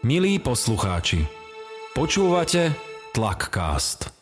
Milí poslucháči, počúvate Tlakcast.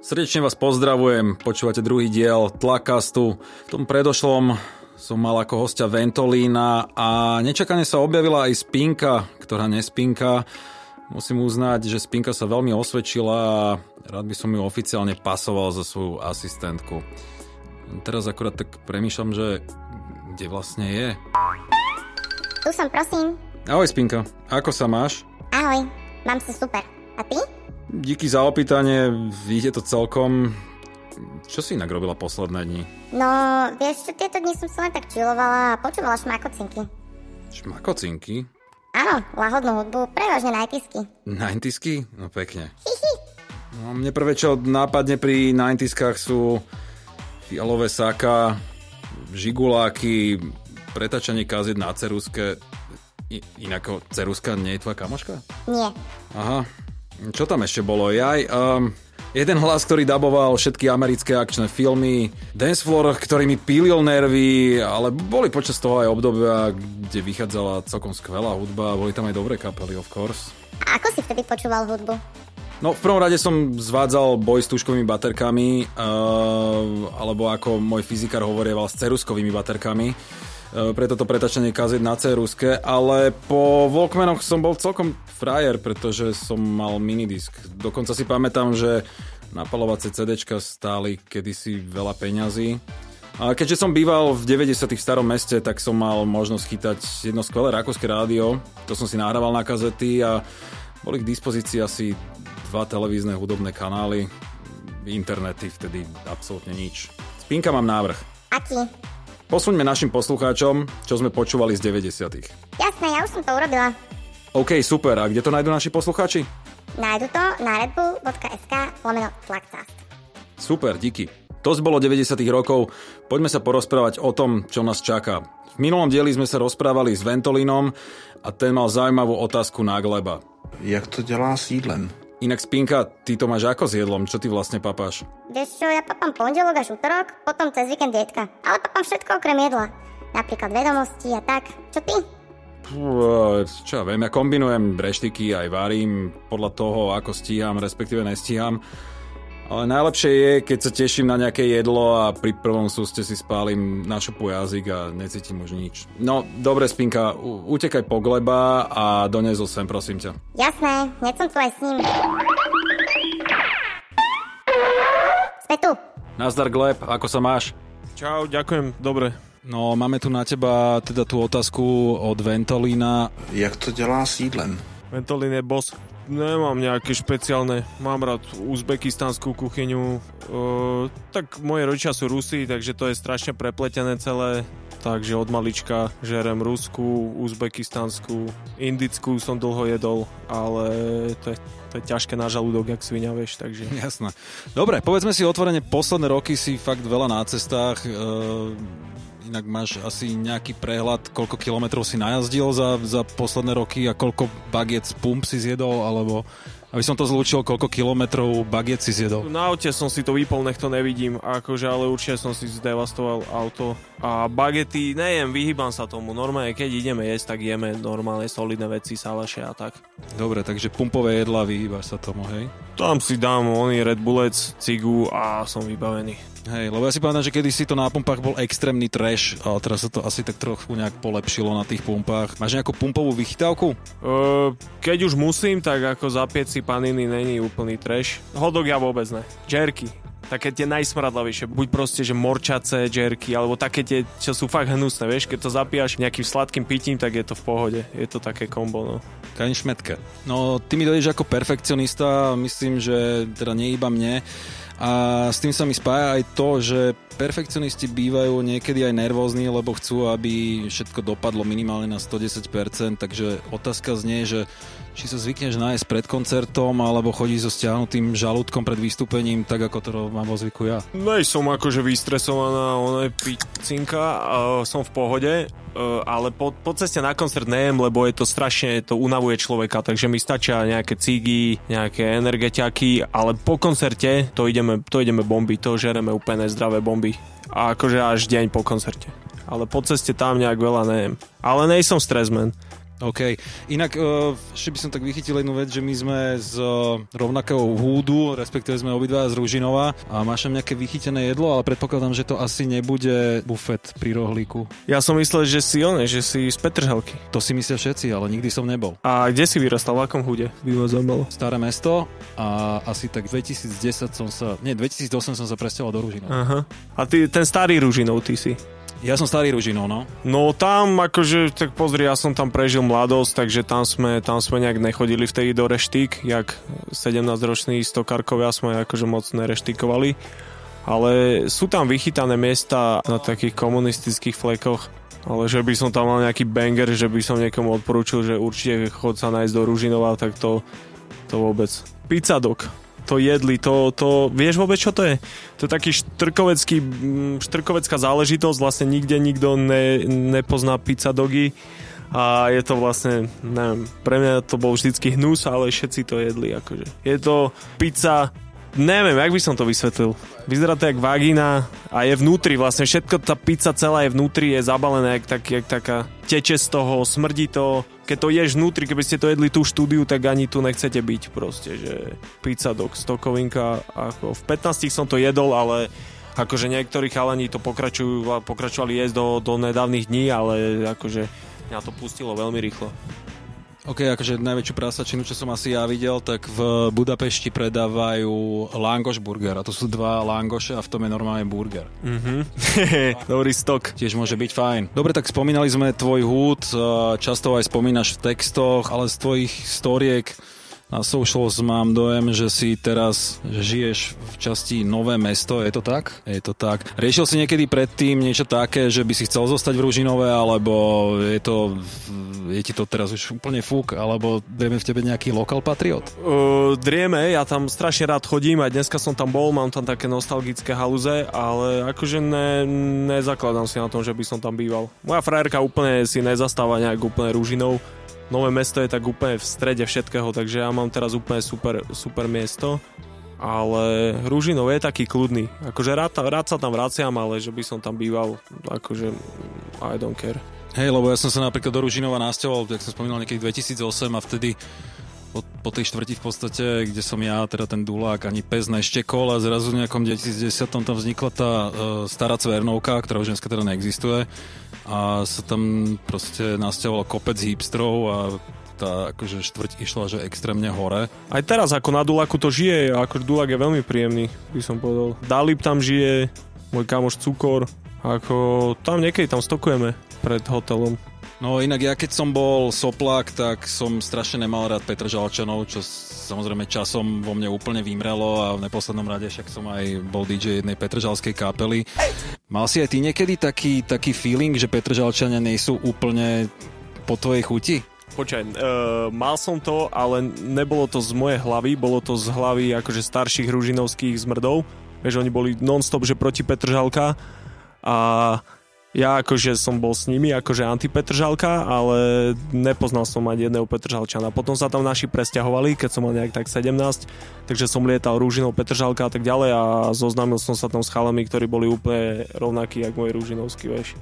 Srdečne vás pozdravujem, počúvate druhý diel Tlakastu. V tom predošlom som mal ako hostia Ventolína a nečakane sa objavila aj Spinka, ktorá nespinka. Musím uznať, že Spinka sa veľmi osvedčila a rád by som ju oficiálne pasoval za svoju asistentku. Teraz akurát tak premýšľam, že kde vlastne je. Tu som, prosím. Ahoj Spinka, ako sa máš? Ahoj, mám sa super. A ty? Díky za opýtanie, vidíte to celkom. Čo si inak robila posledné dni? No, vieš čo, tieto dni som sa len tak čilovala a počúvala šmakocinky. Šmakocinky? Áno, lahodnú hudbu, prevažne najtisky. 90 No pekne. No, mne prvé, čo nápadne pri 90 sú fialové sáka, žiguláky, pretačanie kazet na ceruske. I, inak ceruska nie je tvoja kamoška? Nie. Aha, čo tam ešte bolo? Jaj, um, jeden hlas, ktorý daboval všetky americké akčné filmy, Dance Floor, ktorý mi pílil nervy, ale boli počas toho aj obdobia, kde vychádzala celkom skvelá hudba, boli tam aj dobré kapely, of course. A ako si vtedy počúval hudbu? No, v prvom rade som zvádzal boj s tuškovými baterkami, uh, alebo ako môj fyzikár hovorieval, s ceruskovými baterkami. E, pre toto pretačenie kazet na c ale po Walkmanoch som bol celkom frajer, pretože som mal minidisk. Dokonca si pamätám, že napalovacie CDčka stáli kedysi veľa peňazí. A keďže som býval v 90. v starom meste, tak som mal možnosť chytať jedno skvelé rakúske rádio. To som si nahrával na kazety a boli k dispozícii asi dva televízne hudobné kanály. Internety vtedy absolútne nič. Spinka mám návrh. Aký? Posuňme našim poslucháčom, čo sme počúvali z 90 Jasné, ja už som to urobila. OK, super. A kde to nájdú naši poslucháči? Nájdu to na redbull.sk lomeno Flagcast. Super, díky. To bolo 90 rokov. Poďme sa porozprávať o tom, čo nás čaká. V minulom dieli sme sa rozprávali s Ventolínom a ten mal zaujímavú otázku na Gleba. Jak to dělá s jídlem? Inak Spinka, ty to máš ako s jedlom? Čo ty vlastne papáš? Vieš čo, ja papám pondelok až útorok, potom cez víkend dietka. Ale papám všetko okrem jedla. Napríklad vedomosti a tak. Čo ty? Pú, čo ja viem, ja kombinujem reštiky, aj varím podľa toho, ako stíham, respektíve nestíham. Ale najlepšie je, keď sa teším na nejaké jedlo a pri prvom súste si spálim na šupu jazyk a necítim už nič. No, dobre, Spinka, u- utekaj po gleba a donesol sem, prosím ťa. Jasné, hneď som tu aj s ním. Sme tu. Nazdar, Gleb, ako sa máš? Čau, ďakujem, dobre. No, máme tu na teba teda tú otázku od Ventolína. Jak to dělá s jídlem? Ventolin je boss. Nemám nejaké špeciálne. Mám rád uzbekistanskú kuchyňu. E, tak moje rodičia sú Rusi, takže to je strašne prepletené celé. Takže od malička žerem ruskú, uzbekistanskú, indickú som dlho jedol, ale to je, to je ťažké na žalúdok, jak svinia, vieš, takže... Jasné. Dobre, povedzme si otvorene, posledné roky si fakt veľa na cestách. E, inak máš asi nejaký prehľad, koľko kilometrov si najazdil za, za posledné roky a koľko bagiet z pump si zjedol, alebo aby som to zlúčil, koľko kilometrov bagiet si zjedol. Na aute som si to vypol, nech to nevidím, akože, ale určite som si zdevastoval auto. A bagety, nejem, vyhýbam sa tomu. Normálne, keď ideme jesť, tak jeme normálne solidné veci, salaše a tak. Dobre, takže pumpové jedla, vyhýbaš sa tomu, hej? Tam si dám oný Red Bullec, cigu a som vybavený. Hej, lebo ja si pamätám, že kedy si to na pumpách bol extrémny trash, ale teraz sa to asi tak trochu nejak polepšilo na tých pumpách. Máš nejakú pumpovú vychytávku? Uh, keď už musím, tak ako zapieť si paniny není úplný trash. Hodok ja vôbec ne. Jerky. Také tie najsmradlavejšie. Buď proste, že morčace, jerky, alebo také tie, čo sú fakt hnusné, vieš, keď to zapíjaš nejakým sladkým pitím, tak je to v pohode. Je to také kombo, no. Kaň šmetke. No, ty mi dojdeš ako perfekcionista, myslím, že teda nie iba mne. A s tým sa mi spája aj to, že perfekcionisti bývajú niekedy aj nervózni, lebo chcú, aby všetko dopadlo minimálne na 110%, takže otázka znie, že či sa zvykneš nájsť pred koncertom, alebo chodíš so stiahnutým žalúdkom pred vystúpením, tak ako to mám vo zvyku ja. Nej som akože vystresovaná, ona je picinka, som v pohode, uh, ale po, po ceste na koncert nejem, lebo je to strašne, to unavuje človeka, takže mi stačia nejaké cigy, nejaké energetiaky, ale po koncerte to ideme, to ideme bomby, to žereme úplne zdravé bomby. A akože až deň po koncerte. Ale po ceste tam nejak veľa nejem. Ale nej som stresman. OK. Inak uh, ešte by som tak vychytil jednu vec, že my sme z uh, rovnakého húdu, respektíve sme obidva z Ružinova a máš tam nejaké vychytené jedlo, ale predpokladám, že to asi nebude bufet pri rohlíku. Ja som myslel, že si one, že si z Petržalky. To si myslia všetci, ale nikdy som nebol. A kde si vyrastal, v akom húde? By ma zaujímalo. Staré mesto a asi tak 2010 som sa, nie, 2008 som sa presťahoval do Ružinova. Aha. A ty, ten starý Ružinov, ty si? Ja som starý Ružinov, no. No tam akože, tak pozri, ja som tam prežil mladosť, takže tam sme, tam sme nejak nechodili vtedy do reštík, jak 17-roční stokárkovia sme akože moc nereštikovali. Ale sú tam vychytané miesta na takých komunistických flekoch, ale že by som tam mal nejaký banger, že by som niekomu odporúčil, že určite chod sa nájsť do Ružinova, tak to, to vôbec. Pizza dog to jedli, to, to, vieš vôbec čo to je? To je taký štrkovecký, mm, štrkovecká záležitosť, vlastne nikde nikto ne, nepozná pizza dogy a je to vlastne, neviem, pre mňa to bol vždycky hnus, ale všetci to jedli, akože. Je to pizza Neviem, jak by som to vysvetlil. Vyzerá to jak vagína a je vnútri vlastne. Všetko, tá pizza celá je vnútri, je zabalené, jak, tak, jak taká teče z toho, smrdí to. Keď to ješ vnútri, keby ste to jedli tú štúdiu, tak ani tu nechcete byť proste, že pizza dog, stokovinka. Ako v 15 som to jedol, ale akože niektorí chalani to pokračujú, pokračovali jesť do, do nedávnych dní, ale akože mňa to pustilo veľmi rýchlo. OK, akože najväčšiu prasačinu, čo som asi ja videl, tak v Budapešti predávajú langoš burger a to sú dva langoše a v tom je normálne burger. Mhm. Dobrý stok. Tiež môže byť fajn. Dobre, tak spomínali sme tvoj húd, často aj spomínaš v textoch, ale z tvojich storiek na socials mám dojem, že si teraz žiješ v časti Nové mesto, je to tak? Je to tak. Riešil si niekedy predtým niečo také, že by si chcel zostať v Ružinové, alebo je to, je ti to teraz už úplne fúk, alebo drieme v tebe nejaký lokal patriot? Uh, drieme, ja tam strašne rád chodím, aj dneska som tam bol, mám tam také nostalgické haluze, ale akože ne, nezakladám si na tom, že by som tam býval. Moja frajerka úplne si nezastáva nejak úplne Ružinou, Nové mesto je tak úplne v strede všetkého, takže ja mám teraz úplne super, super miesto. Ale Ružinov je taký kľudný. Akože rád, rád sa tam vraciam, ale že by som tam býval, akože I don't care. Hej, lebo ja som sa napríklad do Ružinova nasťahoval, jak som spomínal, niekedy 2008 a vtedy po, po tej štvrti v podstate, kde som ja, teda ten dulák, ani pes neštekol a zrazu v nejakom 2010 tam vznikla tá uh, stará Cvernovka, ktorá už dneska teda neexistuje a sa tam proste nasťahoval kopec hipstrov a tá akože štvrť išla, že extrémne hore. Aj teraz ako na Dulaku to žije, ako Dulak je veľmi príjemný, by som povedal. Dalip tam žije, môj kamoš Cukor, ako tam niekedy tam stokujeme pred hotelom. No inak ja keď som bol soplák, tak som strašne nemal rád Žalčanov, čo samozrejme časom vo mne úplne vymrelo a v neposlednom rade však som aj bol DJ jednej Petržalskej kapely. Mal si aj ty niekedy taký, taký feeling, že Žalčania nie sú úplne po tvojej chuti? Počkaj, uh, mal som to, ale nebolo to z mojej hlavy, bolo to z hlavy akože starších ružinovských zmrdov. Vieš, oni boli non-stop, že proti Petržalka a ja akože som bol s nimi akože antipetržalka, ale nepoznal som ani jedného Petržalčana. Potom sa tam naši presťahovali, keď som mal nejak tak 17, takže som lietal Rúžinov, Petržalka a tak ďalej a zoznámil som sa tam s chalami, ktorí boli úplne rovnakí, ako môj Rúžinovský, vieš.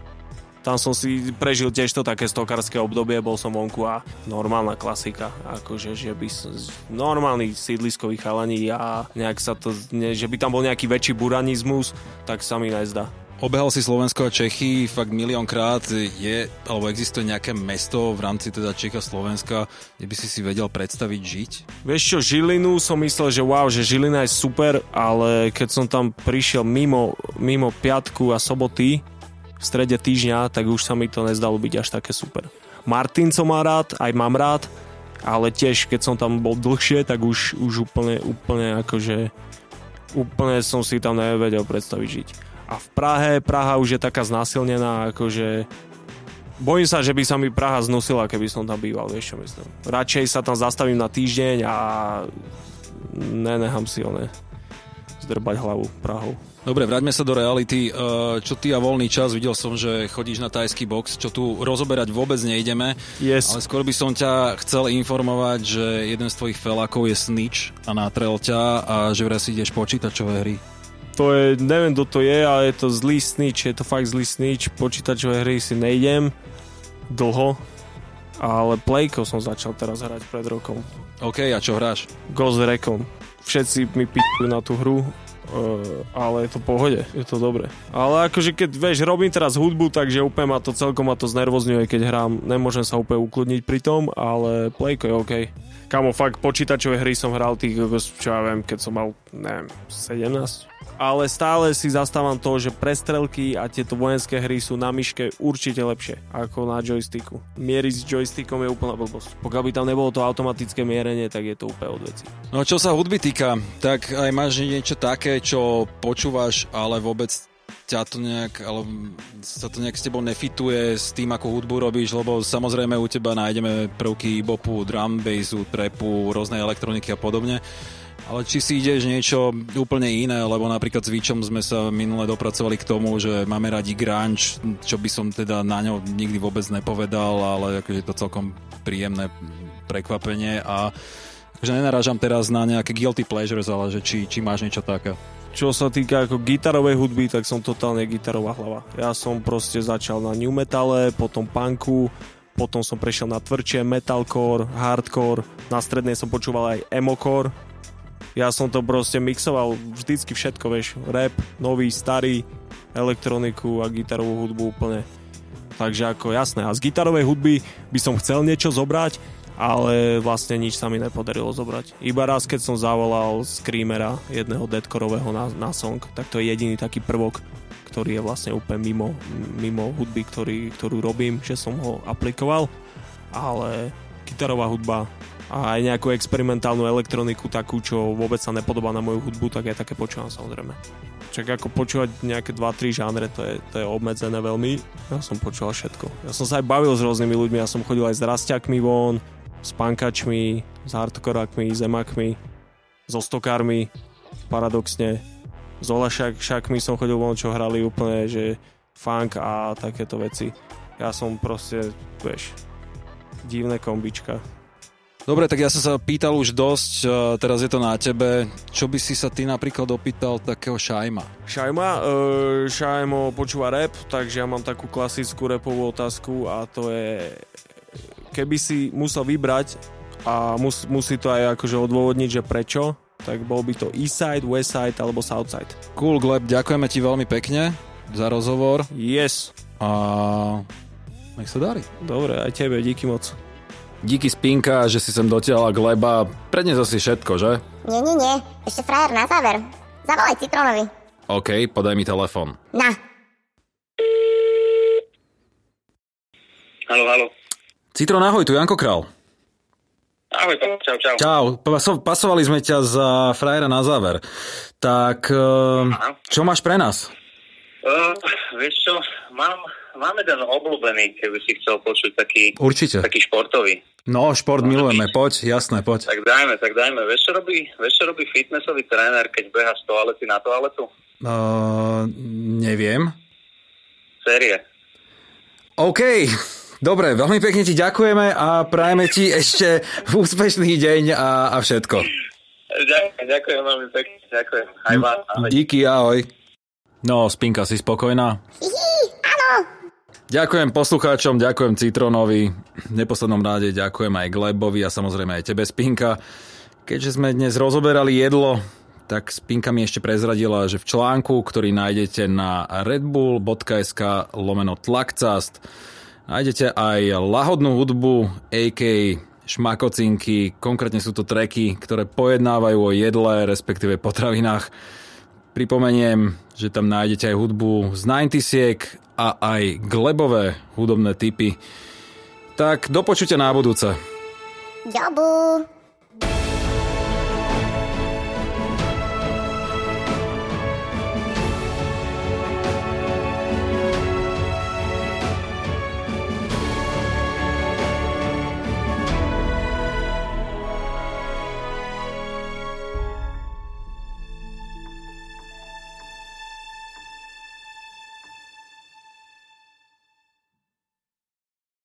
Tam som si prežil tiež to také stokárske obdobie, bol som vonku a normálna klasika, akože, že by som, normálny sídliskový chalani a nejak sa to, ne, že by tam bol nejaký väčší buranizmus, tak sa mi nezdá. Obehal si Slovensko a Čechy fakt miliónkrát. Je, alebo existuje nejaké mesto v rámci teda Čech Slovenska, kde by si si vedel predstaviť žiť? Vieš čo, Žilinu som myslel, že wow, že Žilina je super, ale keď som tam prišiel mimo, mimo piatku a soboty, v strede týždňa, tak už sa mi to nezdalo byť až také super. Martin som má rád, aj mám rád, ale tiež keď som tam bol dlhšie, tak už, už úplne, úplne akože úplne som si tam nevedel predstaviť žiť. A v Prahe, Praha už je taká znásilnená, akože bojím sa, že by sa mi Praha znusila, keby som tam býval, vieš čo myslím. Radšej sa tam zastavím na týždeň a nenechám si ne zdrbať hlavu Prahou. Dobre, vráťme sa do reality. Čo ty a voľný čas, videl som, že chodíš na tajský box, čo tu rozoberať vôbec nejdeme. Yes. Ale skôr by som ťa chcel informovať, že jeden z tvojich felákov je Snitch a natrel ťa a že vraj si ideš počítačové hry. To je, neviem kto to je, ale je to zlý snitch, je to fakt zlý snitch. Počítačové hry si nejdem dlho, ale Playko som začal teraz hrať pred rokom. OK, a čo hráš? Ghost Recon. Všetci mi píšu na tú hru, Uh, ale je to pohode, je to dobre. Ale akože keď, vieš, robím teraz hudbu, takže úplne ma to celkom ma to znervozňuje, keď hrám. Nemôžem sa úplne ukludniť pri tom, ale playko je OK. Kamo, fakt, počítačové hry som hral tých, čo ja viem, keď som mal, neviem, 17 ale stále si zastávam to, že prestrelky a tieto vojenské hry sú na myške určite lepšie ako na joysticku. Mieriť s joystickom je úplná blbosť. Pokiaľ by tam nebolo to automatické mierenie, tak je to úplne od veci. No čo sa hudby týka, tak aj máš niečo také, čo počúvaš, ale vôbec ťa to nejak, ale sa to nejak s tebou nefituje s tým, ako hudbu robíš, lebo samozrejme u teba nájdeme prvky bopu, drum bassu, trapu, rôznej elektroniky a podobne ale či si ideš niečo úplne iné, lebo napríklad s Víčom sme sa minule dopracovali k tomu, že máme radi grunge, čo by som teda na ňo nikdy vôbec nepovedal, ale akože je to celkom príjemné prekvapenie a že nenarážam teraz na nejaké guilty pleasures, ale že či, či máš niečo také. Čo sa týka ako gitarovej hudby, tak som totálne gitarová hlava. Ja som proste začal na new metale, potom punku, potom som prešiel na tvrdšie metalcore, hardcore, na strednej som počúval aj emocore, ja som to proste mixoval vždycky všetko, vieš, rap, nový, starý, elektroniku a gitarovú hudbu úplne. Takže ako jasné, a z gitarovej hudby by som chcel niečo zobrať, ale vlastne nič sa mi nepodarilo zobrať. Iba raz, keď som zavolal Screamera, jedného deadcoreového na, na song, tak to je jediný taký prvok, ktorý je vlastne úplne mimo, mimo hudby, ktorý, ktorú robím, že som ho aplikoval, ale gitarová hudba a aj nejakú experimentálnu elektroniku takú, čo vôbec sa nepodobá na moju hudbu, tak aj také počúvam samozrejme. Čak ako počúvať nejaké 2-3 žánre, to je, to je obmedzené veľmi. Ja som počúval všetko. Ja som sa aj bavil s rôznymi ľuďmi, ja som chodil aj s rastiakmi von, s pankačmi, s hardkorákmi, zemakmi, so stokármi, paradoxne. S olašakmi som chodil von, čo hrali úplne, že funk a takéto veci. Ja som proste, vieš, divné kombička. Dobre, tak ja som sa pýtal už dosť, teraz je to na tebe. Čo by si sa ty napríklad opýtal takého Šajma? Šajma? Uh, Šajmo počúva rap, takže ja mám takú klasickú repovú otázku a to je, keby si musel vybrať a mus, musí to aj akože odôvodniť, že prečo, tak bol by to Eastside, Westside alebo Southside. Cool, Gleb, ďakujeme ti veľmi pekne za rozhovor. Yes. A nech sa darí. Dobre, aj tebe, díky moc. Díky Spinka, že si sem dotiahla Gleba. Prednes asi všetko, že? Nie, nie, nie. Ešte frajer na záver. Zavolaj Citronovi. OK, podaj mi telefon. Na. Halo, halo. Citron, ahoj, tu Janko Král. Ahoj, čau, čau. Čau, paso- pasovali sme ťa za frajera na záver. Tak, uh, čo máš pre nás? Uh, vieš čo, mám mám jeden obľúbený, keby si chcel počuť taký, Určite. taký športový. No, šport no, milujeme, poď, jasné, poď. Tak dajme, tak dajme. Vieš, čo robí, vieš, čo robí fitnessový tréner, keď beha z toalety na toaletu? Uh, neviem. Série. OK, dobre, veľmi pekne ti ďakujeme a prajeme ti ešte úspešný deň a, a všetko. Ďakujem, ďakujem veľmi pekne, ďakujem. Aj vás, ahoj. Díky, ahoj. No, Spinka, si spokojná? Hihi, áno. Ďakujem poslucháčom, ďakujem Citronovi, v neposlednom ráde ďakujem aj Glebovi a samozrejme aj tebe Spinka. Keďže sme dnes rozoberali jedlo, tak Spinka mi ešte prezradila, že v článku, ktorý nájdete na redbull.sk lomeno tlakcast, nájdete aj lahodnú hudbu, AK šmakocinky, konkrétne sú to treky, ktoré pojednávajú o jedle, respektíve potravinách. Pripomeniem, že tam nájdete aj hudbu z 90 a aj glebové hudobné typy. Tak do počutia na budúce. Ďabu.